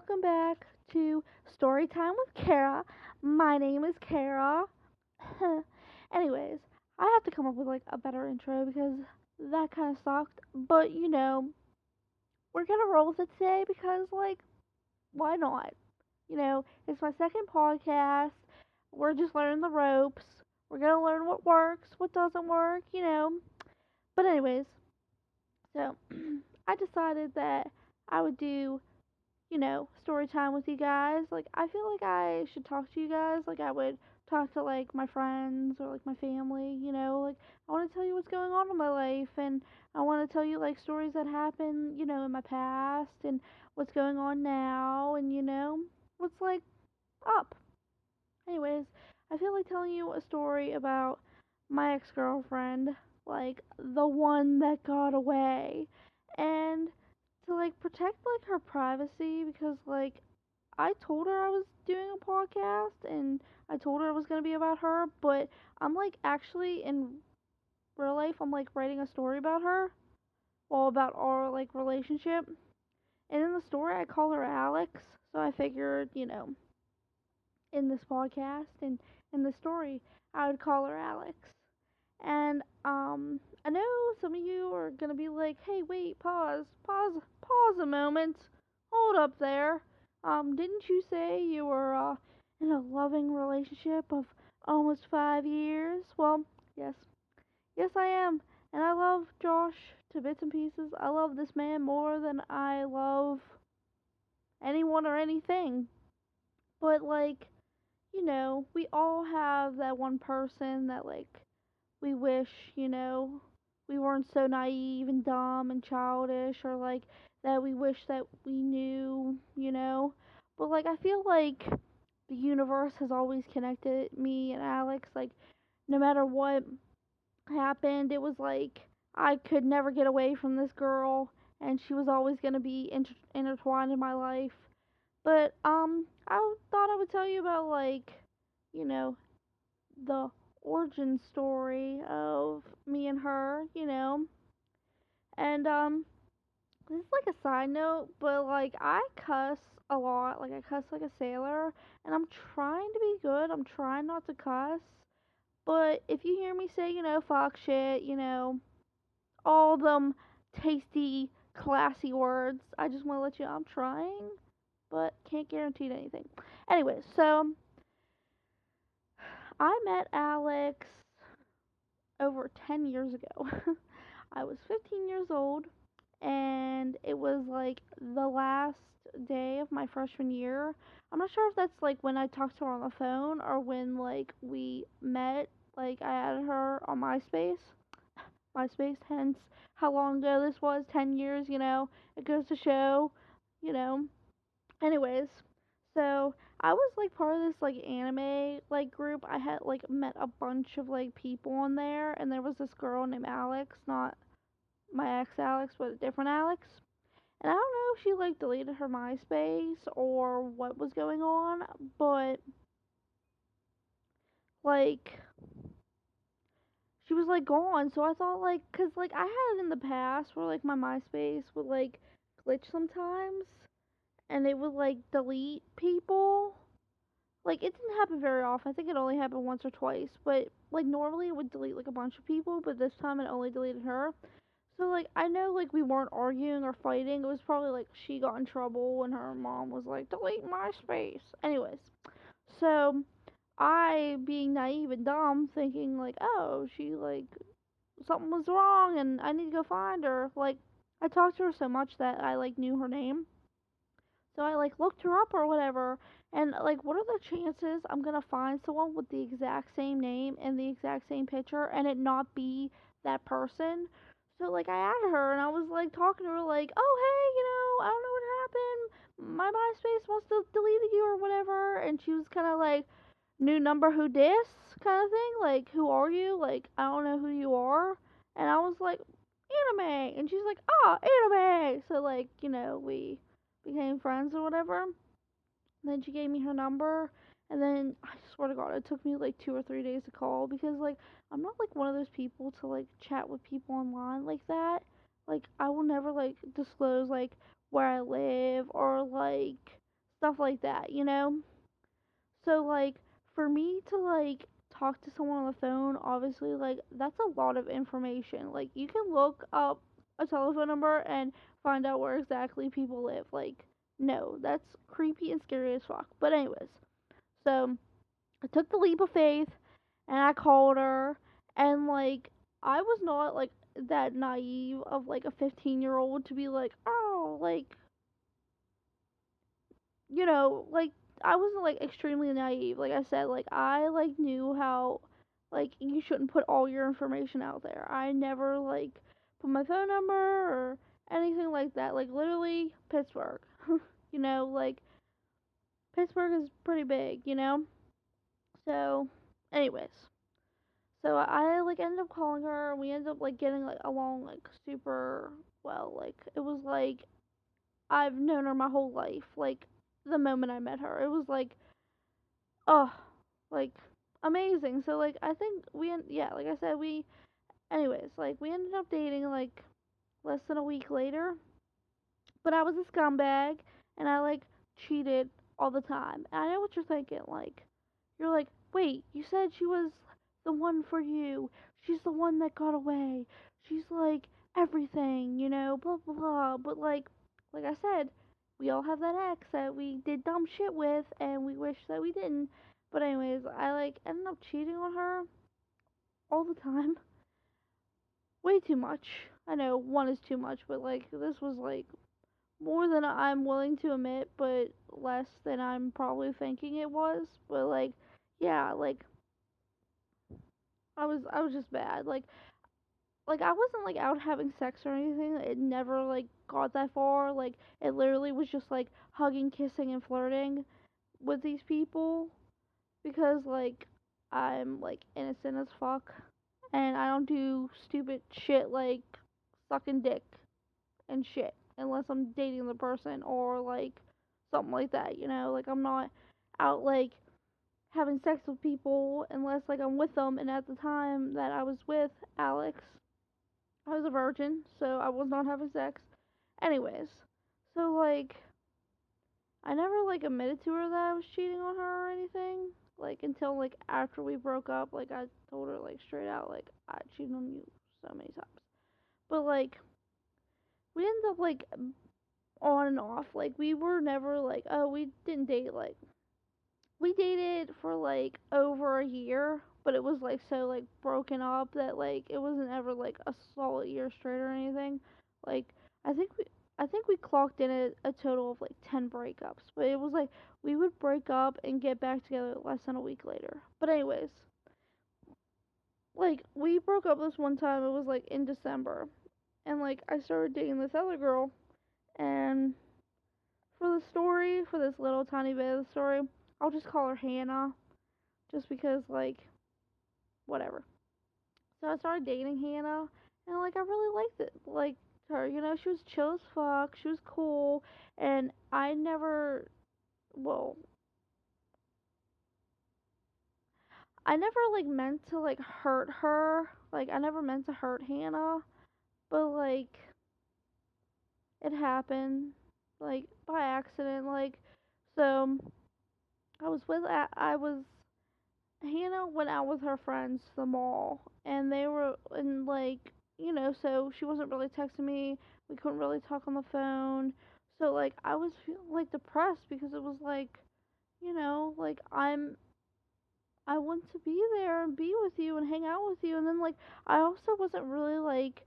welcome back to Story Time with Kara. My name is Kara. Anyways, I have to come up with like a better intro because that kind of sucked. But you know, we're gonna roll with it today because like, why not? You know, it's my second podcast. We're just learning the ropes. We're gonna learn what works, what doesn't work. You know. But anyways, so I decided that I would do you know, story time with you guys. Like, I feel like I should talk to you guys. Like, I would talk to, like, my friends or, like, my family, you know. Like, I want to tell you what's going on in my life. And I want to tell you, like, stories that happened, you know, in my past and what's going on now and, you know, what's, like, up. Anyways, I feel like telling you a story about my ex girlfriend, like, the one that got away. And like protect like her privacy because like I told her I was doing a podcast and I told her it was going to be about her, but I'm like actually in real life I'm like writing a story about her, all about our like relationship. And in the story I call her Alex, so I figured, you know, in this podcast and in the story I would call her Alex. And um I know some of you are gonna be like, "Hey, wait, pause, pause, pause a moment, hold up there. Um, didn't you say you were uh, in a loving relationship of almost five years?" Well, yes, yes, I am, and I love Josh to bits and pieces. I love this man more than I love anyone or anything. But like, you know, we all have that one person that like we wish, you know, we weren't so naive and dumb and childish or like that we wish that we knew, you know. But like I feel like the universe has always connected me and Alex like no matter what happened, it was like I could never get away from this girl and she was always going to be inter- intertwined in my life. But um I thought I would tell you about like you know the origin story of me and her, you know. And um this is like a side note, but like I cuss a lot, like I cuss like a sailor, and I'm trying to be good. I'm trying not to cuss. But if you hear me say, you know, fuck shit, you know, all them tasty, classy words, I just want to let you know I'm trying, but can't guarantee anything. Anyway, so I met Alex over 10 years ago. I was 15 years old, and it was like the last day of my freshman year. I'm not sure if that's like when I talked to her on the phone or when like we met. Like I added her on MySpace. MySpace, hence how long ago this was 10 years, you know. It goes to show, you know. Anyways, so I was like part of this like anime like group. I had like met a bunch of like people on there and there was this girl named Alex, not my ex Alex, but a different Alex. And I don't know if she like deleted her MySpace or what was going on, but like she was like gone. So I thought like cuz like I had it in the past where like my MySpace would like glitch sometimes and it would like delete people. Like it didn't happen very often. I think it only happened once or twice. But like normally it would delete like a bunch of people, but this time it only deleted her. So like I know like we weren't arguing or fighting. It was probably like she got in trouble and her mom was like delete my space. Anyways, so I being naive and dumb thinking like oh she like something was wrong and I need to go find her. Like I talked to her so much that I like knew her name. So I like looked her up or whatever, and like, what are the chances I'm gonna find someone with the exact same name and the exact same picture and it not be that person? So like, I added her and I was like talking to her like, oh hey, you know, I don't know what happened. My MySpace must have deleted you or whatever, and she was kind of like, new number, who dis kind of thing. Like, who are you? Like, I don't know who you are. And I was like, anime, and she's like, ah, oh, anime. So like, you know, we became friends or whatever. Then she gave me her number. And then I swear to God, it took me like two or three days to call because like I'm not like one of those people to like chat with people online like that. Like I will never like disclose like where I live or like stuff like that, you know? So like for me to like talk to someone on the phone, obviously like that's a lot of information. Like you can look up a telephone number and find out where exactly people live. Like no, that's creepy and scary as fuck. But anyways, so I took the leap of faith and I called her and like I was not like that naive of like a 15 year old to be like, oh, like you know, like I wasn't like extremely naive. Like I said, like I like knew how like you shouldn't put all your information out there. I never like put my phone number or anything like that. Like literally Pittsburgh. you know, like Pittsburgh is pretty big, you know? So anyways. So I like ended up calling her and we ended up like getting like along like super well. Like it was like I've known her my whole life. Like the moment I met her. It was like, oh, like amazing. So like I think we, yeah, like I said, we, anyways, like we ended up dating like less than a week later. But I was a scumbag and I like cheated all the time. And I know what you're thinking. Like, you're like, wait, you said she was the one for you. She's the one that got away. She's like everything, you know, blah blah blah. But like, like I said, we all have that ex that we did dumb shit with and we wish that we didn't. But anyways, I like ended up cheating on her all the time. Way too much. I know one is too much, but like this was like more than I'm willing to admit, but less than I'm probably thinking it was. But like, yeah, like I was I was just bad. Like like I wasn't like out having sex or anything. It never like got that far. Like it literally was just like hugging, kissing and flirting with these people because like I'm like innocent as fuck and I don't do stupid shit like sucking dick and shit unless I'm dating the person or like something like that, you know? Like I'm not out like having sex with people unless like I'm with them and at the time that I was with Alex I was a virgin, so I was not having sex. Anyways, so like I never like admitted to her that I was cheating on her or anything. Like until like after we broke up, like I told her like straight out like I cheated on you so many times. But like we ended up like on and off. Like we were never like oh we didn't date like we dated for like over a year but it was like so like broken up that like it wasn't ever like a solid year straight or anything. Like I think we I think we clocked in a, a total of like 10 breakups, but it was like we would break up and get back together less than a week later. But anyways, like we broke up this one time, it was like in December. And like I started dating this other girl and for the story, for this little tiny bit of the story, I'll just call her Hannah just because like whatever. So I started dating Hannah, and like I really liked it, like her. You know, she was chill as fuck. She was cool, and I never, well, I never like meant to like hurt her. Like I never meant to hurt Hannah, but like it happened, like by accident. Like so, I was with I was Hannah went out with her friends to the mall, and they were and like you know, so she wasn't really texting me. We couldn't really talk on the phone. So like I was like depressed because it was like, you know, like I'm I want to be there and be with you and hang out with you and then like I also wasn't really like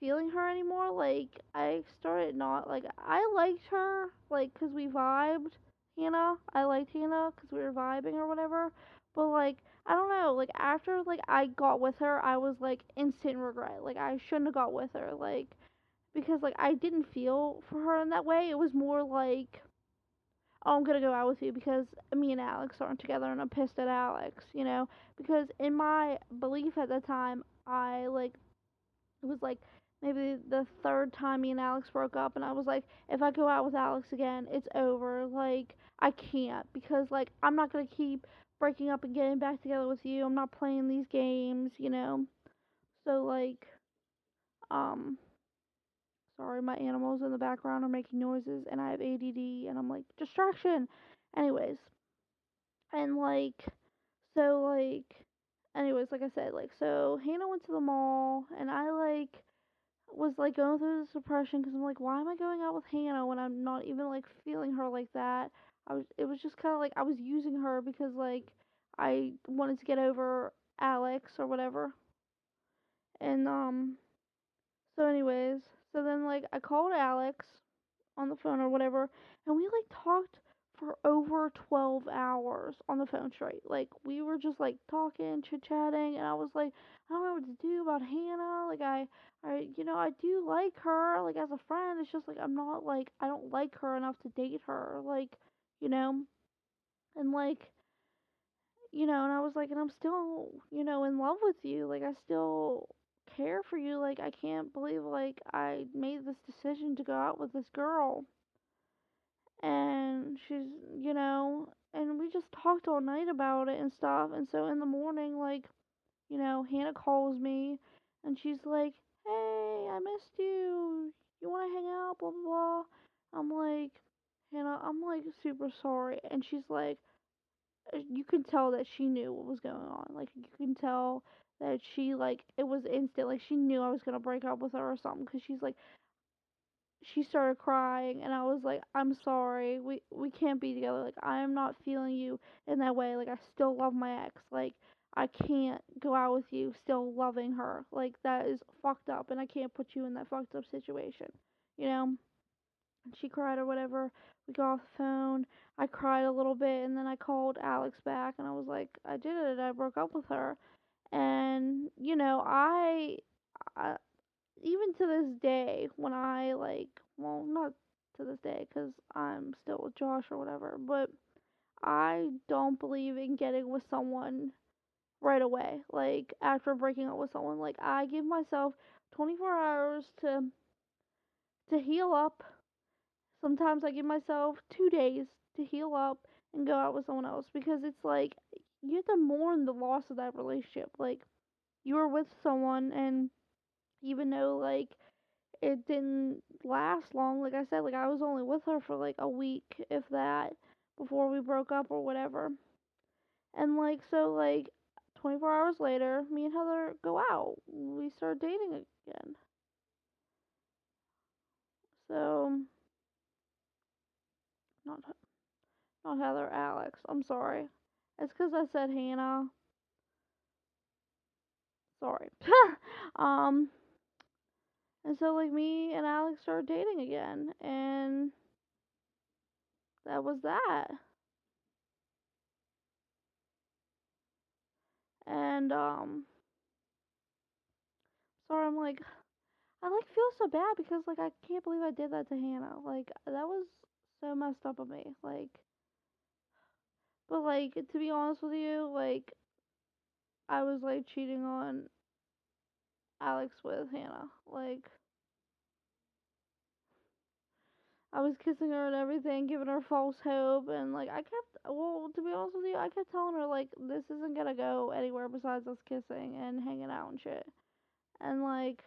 feeling her anymore. Like I started not like I liked her like cuz we vibed Hannah. I liked Hannah because we were vibing or whatever. But like, I don't know. Like after like I got with her, I was like instant regret. Like I shouldn't have got with her. Like because like I didn't feel for her in that way. It was more like, oh, I'm gonna go out with you because me and Alex aren't together, and I'm pissed at Alex. You know, because in my belief at the time, I like it was like maybe the third time me and Alex broke up and I was like if I go out with Alex again it's over like I can't because like I'm not going to keep breaking up and getting back together with you I'm not playing these games you know so like um Sorry, my animals in the background are making noises and I have ADD and I'm like, distraction. Anyways. And like, so like, anyways, like I said, like, so Hannah went to the mall and I like was like going through this depression because I'm like, why am I going out with Hannah when I'm not even like feeling her like that? I was, it was just kind of like I was using her because like I wanted to get over Alex or whatever. And um, so anyways, so then like I called Alex on the phone or whatever, and we like talked for over 12 hours on the phone straight. Like we were just like talking, chit-chatting, and I was like, I don't know what to do about Hannah. Like I I you know, I do like her like as a friend. It's just like I'm not like I don't like her enough to date her. Like, you know, and like you know, and I was like, and I'm still, you know, in love with you. Like I still care for you. Like I can't believe like I made this decision to go out with this girl. And she's, you know, and we just talked all night about it and stuff. And so in the morning, like, you know, Hannah calls me and she's like, "Hey, I missed you. You want to hang out?" blah blah blah. I'm like, "Hannah, I'm like super sorry." And she's like, uh, you can tell that she knew what was going on. Like you can tell that she like it was instant. Like she knew I was gonna break up with her or something. Cause she's like, she started crying, and I was like, I'm sorry. We we can't be together. Like I am not feeling you in that way. Like I still love my ex. Like I can't go out with you still loving her. Like that is fucked up, and I can't put you in that fucked up situation. You know. And she cried or whatever. We got off the phone. I cried a little bit and then I called Alex back and I was like, I did it. I broke up with her. And, you know, I, I even to this day, when I like, well, not to this day because I'm still with Josh or whatever, but I don't believe in getting with someone right away. Like, after breaking up with someone, like, I give myself 24 hours to to heal up Sometimes I give myself two days to heal up and go out with someone else because it's like you have to mourn the loss of that relationship. Like you were with someone and even though like it didn't last long, like I said, like I was only with her for like a week, if that, before we broke up or whatever. And like so like 24 hours later, me and Heather go out. We start dating again. So not not Heather, Alex. I'm sorry. It's because I said Hannah. Sorry. um, and so like me and Alex started dating again, and that was that. And um, sorry, I'm like, I like feel so bad because like I can't believe I did that to Hannah. Like that was so messed up of me. Like, but like to be honest with you, like I was like cheating on Alex with Hannah. Like I was kissing her and everything, giving her false hope, and like I kept, well, to be honest with you, I kept telling her like this isn't gonna go anywhere besides us kissing and hanging out and shit, and like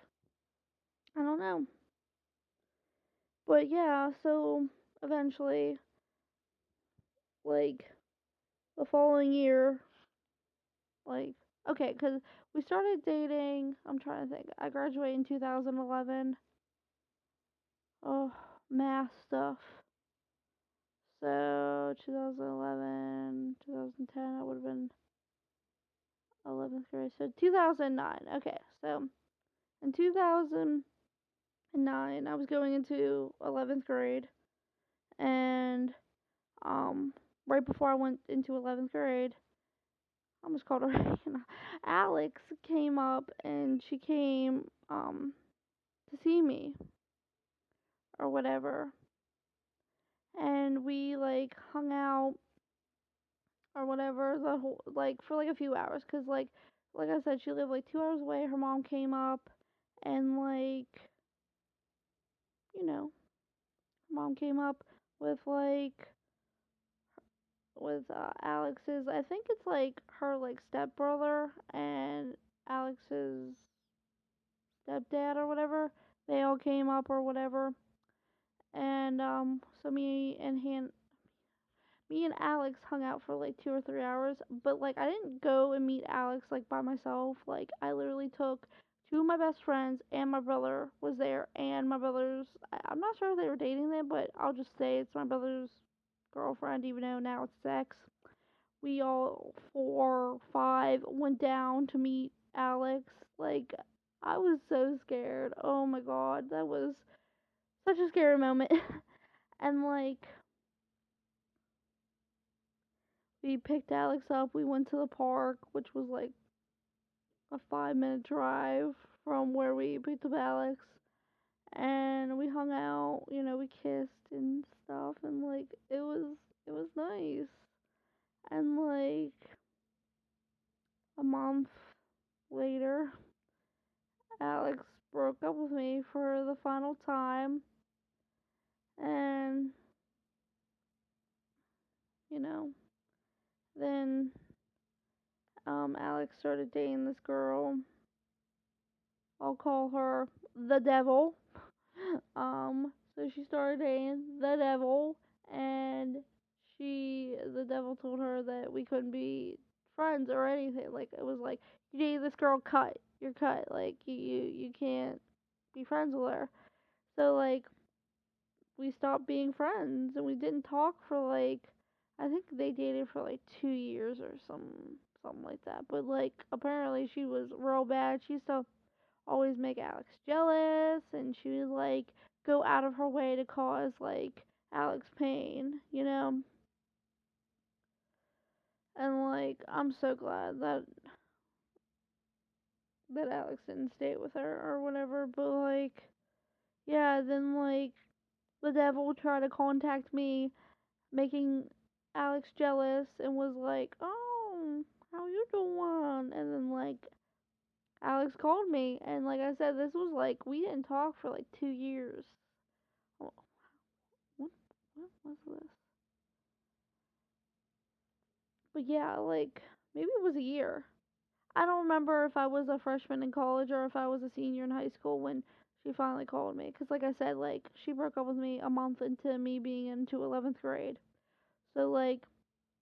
I don't know, but yeah, so eventually, like the following year, like okay, cause we started dating. I'm trying to think. I graduated in 2011. Oh math stuff. So 2011, 2010, I would have been 11th grade. So 2009. Okay, so in 2009, I was going into 11th grade, and um, right before I went into 11th grade, I almost called her. Alex came up, and she came um to see me or whatever. And we like hung out or whatever the whole like for like a few hours cuz like like I said she lived like 2 hours away. Her mom came up and like you know, her mom came up with like with uh, Alex's I think it's like her like stepbrother and Alex's stepdad or whatever they all came up or whatever. And um so me and Han me and Alex hung out for like two or three hours, but like I didn't go and meet Alex like by myself. Like I literally took two of my best friends and my brother was there and my brother's I- I'm not sure if they were dating then, but I'll just say it's my brother's girlfriend even though now it's sex. We all four, five went down to meet Alex. Like I was so scared. Oh my god, that was such a scary moment. and like we picked Alex up, we went to the park, which was like a five minute drive from where we picked up Alex. And we hung out, you know, we kissed and stuff and like it was it was nice. And like a month later Alex broke up with me for the final time and you know then um Alex started dating this girl. I'll call her the devil. um so she started dating the devil and she the devil told her that we couldn't be friends or anything. Like it was like you dated this girl cut. You're cut. Like you you, you can't be friends with her. So like we stopped being friends and we didn't talk for like I think they dated for like two years or some something like that. But like apparently she was real bad. She used to always make Alex jealous and she would like go out of her way to cause like Alex pain, you know? And like I'm so glad that that Alex didn't stay with her or whatever, but like yeah, then like the devil tried to contact me making Alex jealous and was like, "Oh, how you doing?" And then like Alex called me and like I said, this was like we didn't talk for like two years. What what was this? But yeah, like maybe it was a year. I don't remember if I was a freshman in college or if I was a senior in high school when she finally called me. Cause like I said, like she broke up with me a month into me being into 11th grade. So like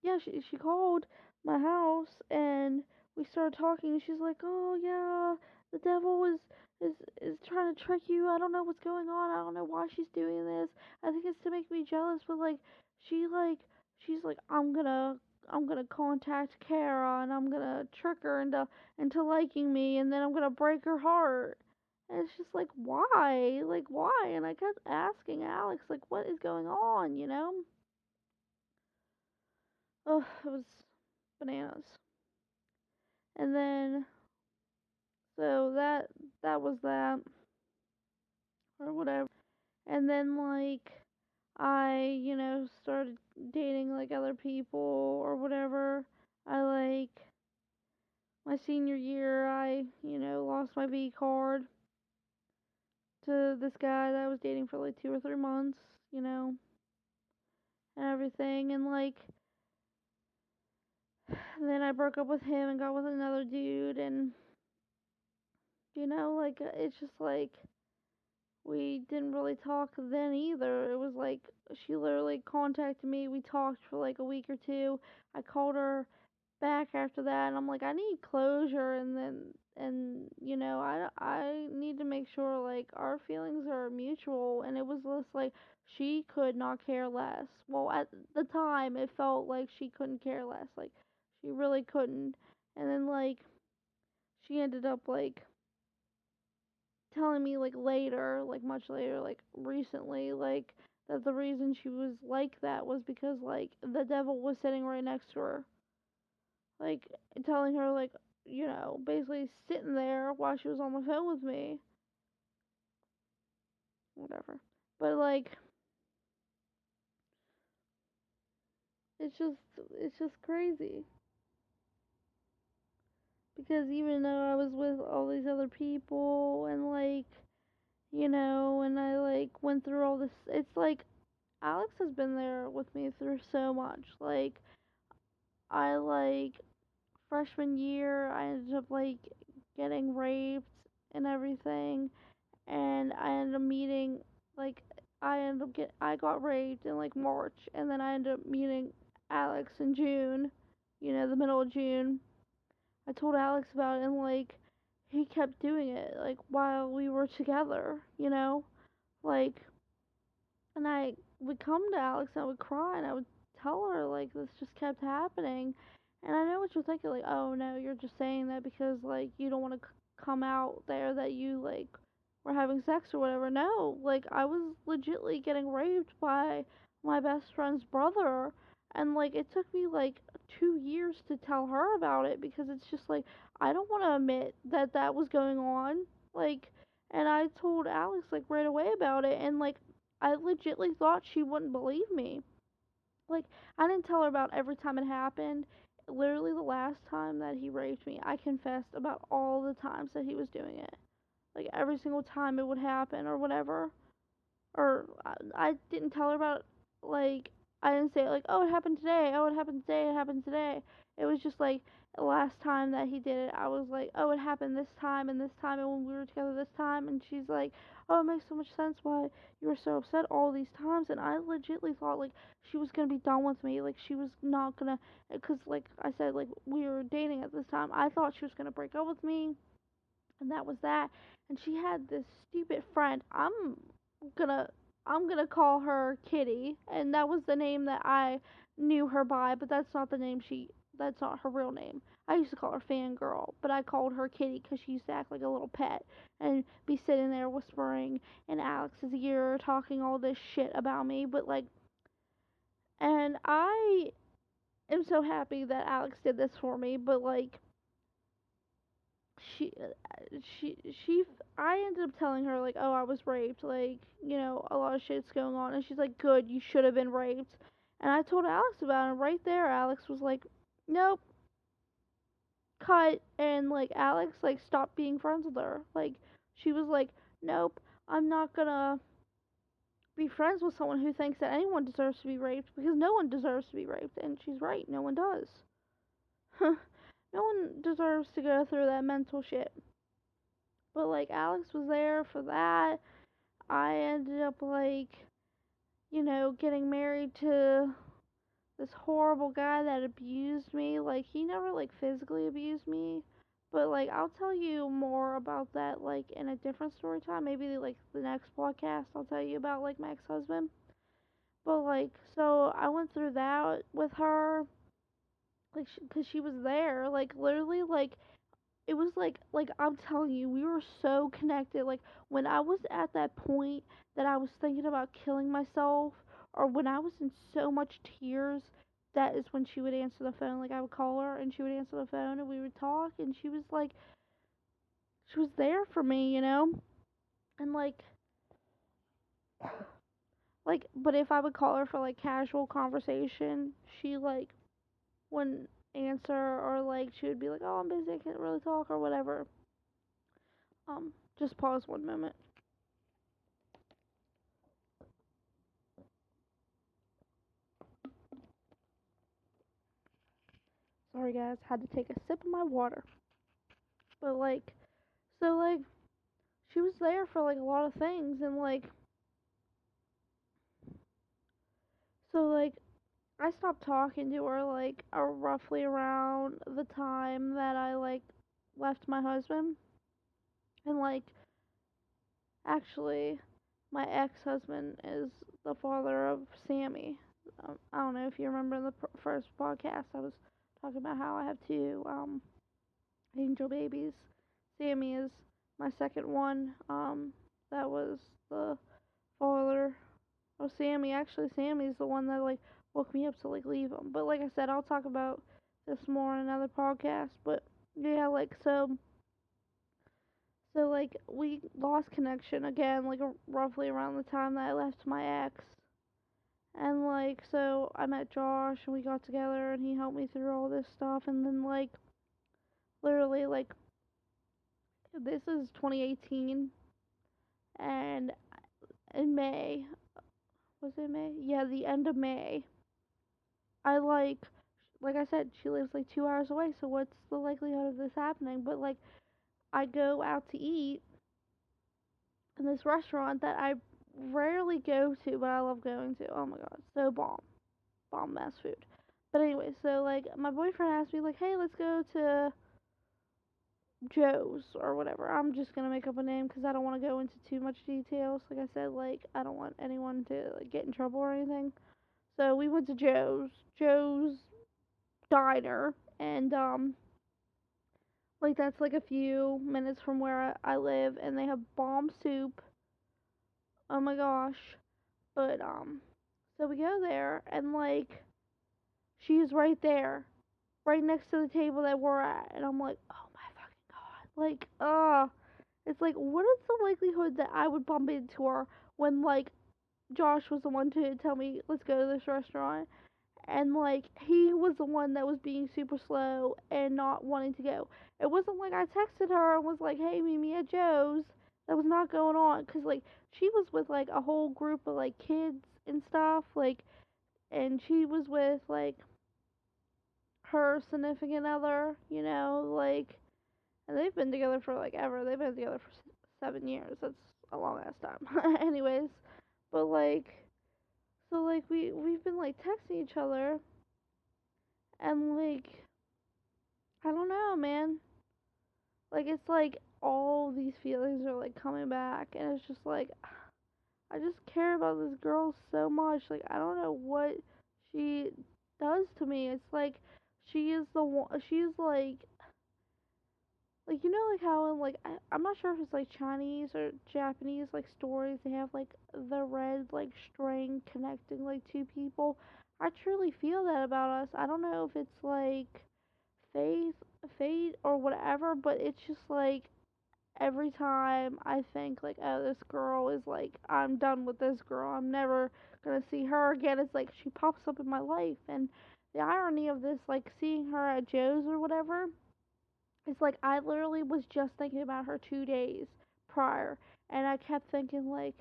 yeah, she she called my house and we started talking. And she's like, "Oh yeah, the devil is is is trying to trick you. I don't know what's going on. I don't know why she's doing this. I think it's to make me jealous, but like she like she's like I'm gonna I'm gonna contact Kara and I'm gonna trick her into into liking me and then I'm gonna break her heart." And it's just like, why? Like, why? And I kept asking Alex, like, what is going on, you know? Oh, it was bananas. And then so that that was that or whatever. And then like I, you know, started dating like other people or whatever. I like my senior year I, you know, lost my V card to this guy that I was dating for like 2 or 3 months, you know, and everything and like then I broke up with him and got with another dude and you know like uh, it's just like we didn't really talk then either. It was like she literally contacted me. We talked for like a week or two. I called her back after that and i'm like i need closure and then and you know i i need to make sure like our feelings are mutual and it was just like she could not care less. Well at the time it felt like she couldn't care less. Like she really couldn't and then like she ended up like telling me like later, like much later, like recently, like that the reason she was like that was because like the devil was sitting right next to her. Like telling her like, you know, basically sitting there while she was on the phone with me. Whatever. But like it's just it's just crazy. Because even though I was with all these other people and like you know, and I like went through all this it's like Alex has been there with me through so much. Like I like freshman year I ended up like getting raped and everything and I ended up meeting like I ended up get I got raped in like March, and then I ended up meeting Alex in June, you know, the middle of June. I told Alex about it, and like he kept doing it like while we were together, you know, like, and I would come to Alex and I would cry and I would tell her like this just kept happening, and I know what you're thinking like, oh no, you're just saying that because like you don't want to c- come out there that you like were having sex or whatever. No, like I was legitly getting raped by my best friend's brother, and like it took me like two years to tell her about it because it's just like I don't want to admit that that was going on. Like, and I told Alex like right away about it, and like I legitly thought she wouldn't believe me. Like, I didn't tell her about every time it happened. Literally, the last time that he raped me, I confessed about all the times that he was doing it. Like, every single time it would happen or whatever. Or, I, I didn't tell her about, like, I didn't say, like, oh, it happened today. Oh, it happened today. It happened today. It was just like, the last time that he did it, I was like, oh, it happened this time and this time, and when we were together this time. And she's like, oh, it makes so much sense why you were so upset all these times. And I legitly thought, like, she was gonna be done with me. Like, she was not gonna, because, like I said, like, we were dating at this time. I thought she was gonna break up with me, and that was that. And she had this stupid friend. I'm gonna. I'm gonna call her Kitty, and that was the name that I knew her by, but that's not the name she that's not her real name. I used to call her Fangirl, but I called her Kitty because she used to act like a little pet and be sitting there whispering in Alex's ear, talking all this shit about me. But like, and I am so happy that Alex did this for me. But like, she, uh, she, she, I ended up telling her like, oh, I was raped. Like, you know, a lot of shit's going on, and she's like, good, you should have been raped. And I told Alex about it, and right there, Alex was like, nope, cut, and like Alex like stopped being friends with her. Like she was like, nope, I'm not gonna be friends with someone who thinks that anyone deserves to be raped because no one deserves to be raped, and she's right, no one does. no one deserves to go through that mental shit. But like Alex was there for that. I ended up like, you know, getting married to this horrible guy that abused me. Like he never like physically abused me, but like I'll tell you more about that like in a different story time. Maybe like the next podcast I'll tell you about like my ex-husband. But like so I went through that with her like sh- cuz she was there like literally like it was like like I'm telling you we were so connected like when I was at that point that I was thinking about killing myself or when I was in so much tears, that is when she would answer the phone. Like I would call her and she would answer the phone and we would talk and she was like she was there for me, you know? And like like but if I would call her for like casual conversation, she like wouldn't answer or like she would be like, "Oh, I'm busy. I can't really talk" or whatever. Um just pause one moment. Sorry guys, had to take a sip of my water. But like so like she was there for like a lot of things and like so like I stopped talking to her like uh, roughly around the time that I like left my husband. And like actually my ex-husband is the father of Sammy. Um, I don't know if you remember in the pr- first podcast I was talking about how I have two um angel babies. Sammy is my second one. Um, that was the father of Sammy. Actually, Sammy's the one that like woke me up to like leave him. But like I said, I'll talk about this more in another podcast. But yeah, like so. So like we lost connection again, like roughly around the time that I left my ex. And like so I met Josh and we got together and he helped me through all this stuff and then like literally like this is 2018 and in May was it May? Yeah, the end of May. I like like I said, she lives like 2 hours away, so what's the likelihood of this happening? But like I go out to eat in this restaurant that I rarely go to, but I love going to. Oh my god, so bomb, bomb ass food. But anyway, so like my boyfriend asked me like, hey, let's go to Joe's or whatever. I'm just gonna make up a name because I don't want to go into too much details. Like I said, like I don't want anyone to like, get in trouble or anything. So we went to Joe's, Joe's diner, and um, like that's like a few minutes from where I, live, and they have bomb soup. Oh my gosh! But um, so we go there, and like she's right there, right next to the table that we're at, and I'm like, oh my fucking god, like, uh, it's like, what is the likelihood that I would bump into her when like Josh was the one to tell me let's go to this restaurant, and like he was the one that was being super slow and not wanting to go. It wasn't like I texted her and was like, hey, meet me at Joe's. That was not going on, cause like she was with like a whole group of like kids and stuff, like, and she was with like her significant other, you know, like, and they've been together for like ever. They've been together for seven years. That's a long ass time. Anyways, but like, so like we we've been like texting each other, and like, I don't know, man. Like it's like all these feelings are like coming back, and it's just like, I just care about this girl so much. Like I don't know what she does to me. It's like she is the one. She's like, like you know, like how in like I, I'm not sure if it's like Chinese or Japanese like stories. They have like the red like string connecting like two people. I truly feel that about us. I don't know if it's like faith, fate, or whatever, but it's just like every time I think like, oh, this girl is like, I'm done with this girl. I'm never gonna see her again. It's like she pops up in my life, and the irony of this, like seeing her at Joe's or whatever, it's like I literally was just thinking about her two days prior, and I kept thinking like,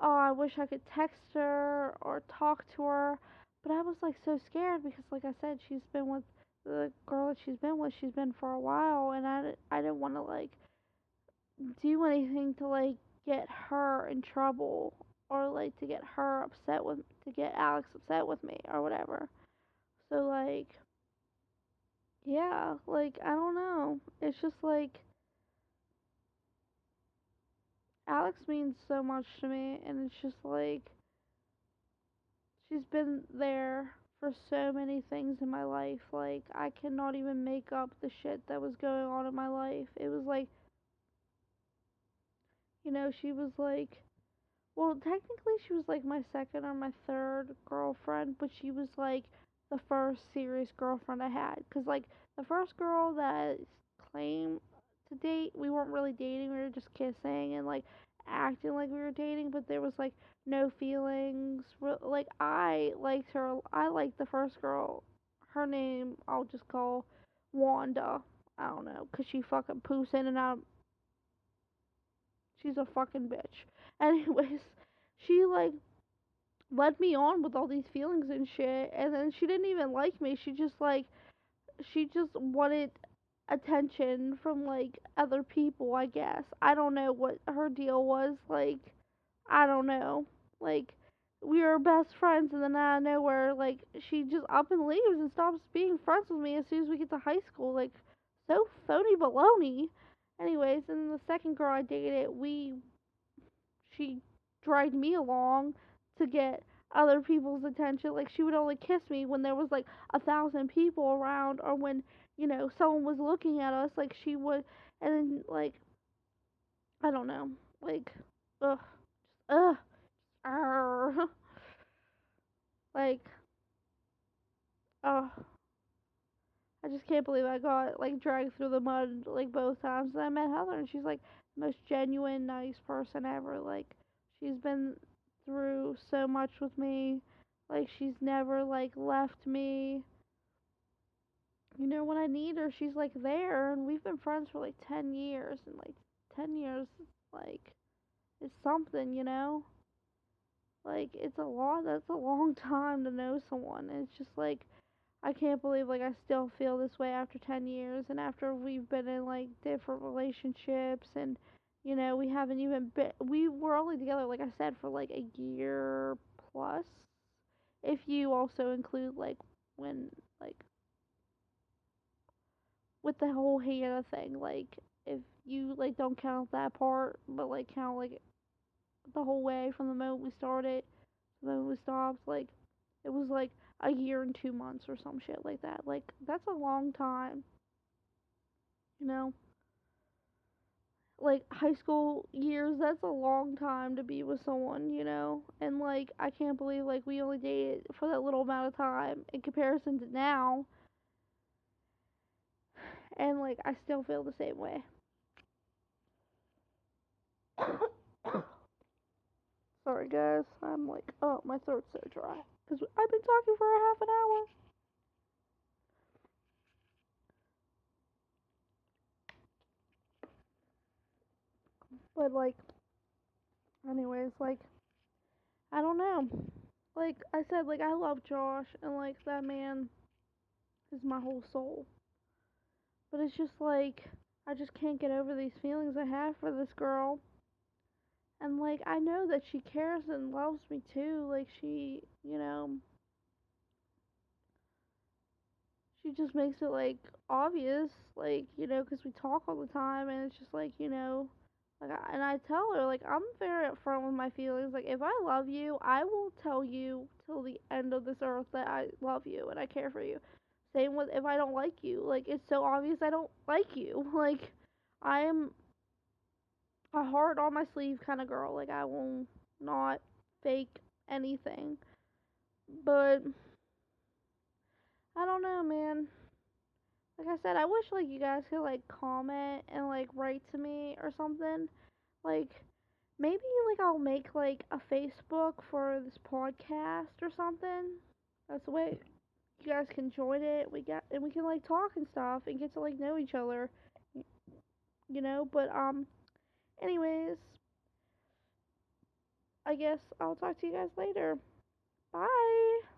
oh, I wish I could text her or talk to her, but I was like so scared because, like I said, she's been with the girl that she's been with. She's been for a while, and I I didn't want to like do anything to like get her in trouble or like to get her upset with to get Alex upset with me or whatever. So like yeah, like I don't know. It's just like Alex means so much to me and it's just like she's been there for so many things in my life. Like I cannot even make up the shit that was going on in my life. It was like you know, she was like well, technically she was like my second or my third girlfriend, but she was like the first serious girlfriend I had. Cause like the first girl that claimed to date, we weren't really dating. We were just kissing and like acting like we were dating, but there was like no feelings. Like I liked her. I liked the first girl. Her name I'll just call Wanda. I don't know, cause she fucking poops in and out. She's a fucking bitch. Anyways, she like led me on with all these feelings and shit and then she didn't even like me. She just like she just wanted attention from like other people, I guess. I don't know what her deal was like. I don't know. Like we were best friends and then out of nowhere like she just up and leaves and stops being friends with me as soon as we get to high school. Like so phony baloney. Anyways, and the second girl I dated, we she dragged me along to get other people's attention. Like she would only kiss me when there was like a thousand people around or when, you know, someone was looking at us. Like she would and then like I don't know. Like ugh. Ugh. Arr. like oh I just can't believe I got like dragged through the mud like both times that I met Heather and she's like the most genuine, nice person ever. Like she's been through so much with me. Like she's never like left me. You know when I need her, she's like there and we've been friends for like 10 years and like 10 years like it's something, you know? Like it's a lot that's a long time to know someone. It's just like I can't believe like I still feel this way after 10 years and after we've been in like different relationships and You know, we haven't even been, we were only together, like I said, for like a year plus. If you also include, like, when, like, with the whole Hannah thing, like, if you, like, don't count that part, but, like, count, like, the whole way from the moment we started, to the moment we stopped, like, it was, like, a year and two months or some shit like that. Like, that's a long time. You know? Like high school years, that's a long time to be with someone, you know? And like I can't believe like we only dated for that little amount of time in comparison to now. And like I still feel the same way. Sorry guys, I'm like, oh, my throat's so dry cuz I've been talking for a half an hour. But like anyways, like I don't know. Like I said, like I love Josh and like that man is my whole soul. But it's just like I just can't get over these feelings I have for this girl. And like I know that she cares and loves me too. Like she, you know, she just makes it like obvious, like, you know, cuz we talk all the time and it's just like, you know, like, and I tell her, like, I'm very upfront with my feelings. Like, if I love you, I will tell you till the end of this earth that I love you and I care for you. Same with if I don't like you. Like, it's so obvious I don't like you. Like, I am a heart on my sleeve kind of girl. Like, I will not fake anything. But, I don't know, man like I said, I wish like you guys could like comment and like write to me or something. Like maybe like I'll make like a Facebook for this podcast or something. That's the way you guys can join it. We got and we can like talk and stuff and get to like know each other. You know, but um anyways, I guess I'll talk to you guys later. Bye.